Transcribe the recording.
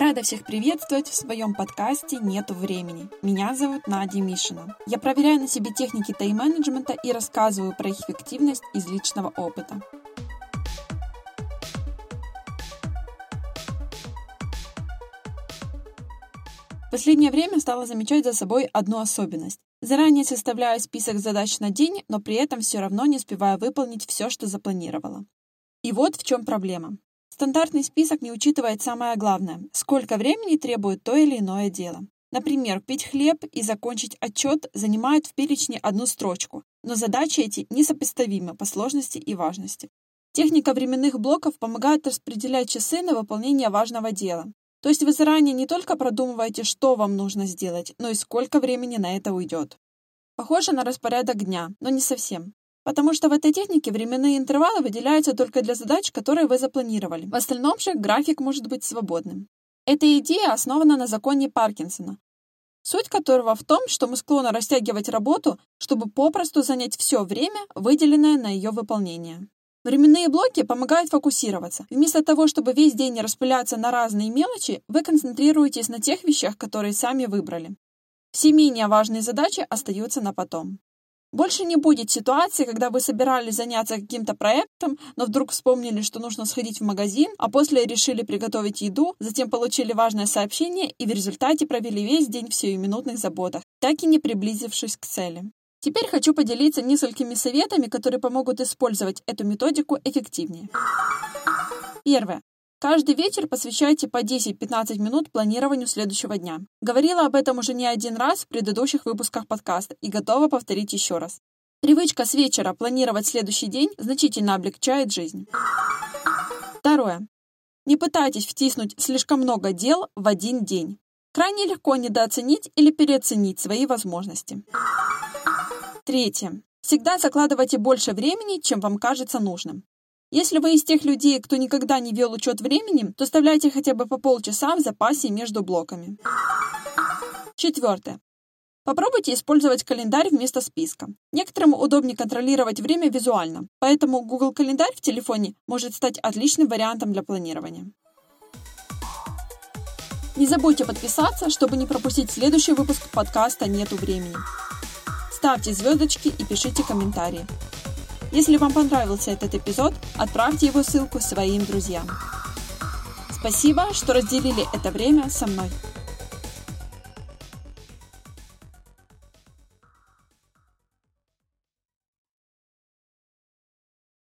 Рада всех приветствовать в своем подкасте «Нету времени». Меня зовут Надя Мишина. Я проверяю на себе техники тайм-менеджмента и рассказываю про их эффективность из личного опыта. В последнее время стала замечать за собой одну особенность. Заранее составляю список задач на день, но при этом все равно не успеваю выполнить все, что запланировала. И вот в чем проблема. Стандартный список не учитывает самое главное – сколько времени требует то или иное дело. Например, пить хлеб и закончить отчет занимают в перечне одну строчку, но задачи эти несопоставимы по сложности и важности. Техника временных блоков помогает распределять часы на выполнение важного дела. То есть вы заранее не только продумываете, что вам нужно сделать, но и сколько времени на это уйдет. Похоже на распорядок дня, но не совсем. Потому что в этой технике временные интервалы выделяются только для задач, которые вы запланировали. В остальном же график может быть свободным. Эта идея основана на законе Паркинсона, суть которого в том, что мы склонны растягивать работу, чтобы попросту занять все время, выделенное на ее выполнение. Временные блоки помогают фокусироваться. Вместо того, чтобы весь день распыляться на разные мелочи, вы концентрируетесь на тех вещах, которые сами выбрали. Все менее важные задачи остаются на потом. Больше не будет ситуации, когда вы собирались заняться каким-то проектом, но вдруг вспомнили, что нужно сходить в магазин, а после решили приготовить еду, затем получили важное сообщение и в результате провели весь день в сиюминутных заботах, так и не приблизившись к цели. Теперь хочу поделиться несколькими советами, которые помогут использовать эту методику эффективнее. Первое. Каждый вечер посвящайте по 10-15 минут планированию следующего дня. Говорила об этом уже не один раз в предыдущих выпусках подкаста и готова повторить еще раз. Привычка с вечера планировать следующий день значительно облегчает жизнь. Второе. Не пытайтесь втиснуть слишком много дел в один день. Крайне легко недооценить или переоценить свои возможности. Третье. Всегда закладывайте больше времени, чем вам кажется нужным. Если вы из тех людей, кто никогда не вел учет времени, то оставляйте хотя бы по полчаса в запасе между блоками. Четвертое. Попробуйте использовать календарь вместо списка. Некоторым удобнее контролировать время визуально, поэтому Google календарь в телефоне может стать отличным вариантом для планирования. Не забудьте подписаться, чтобы не пропустить следующий выпуск подкаста «Нету времени». Ставьте звездочки и пишите комментарии. Если вам понравился этот эпизод, отправьте его ссылку своим друзьям. Спасибо, что разделили это время со мной.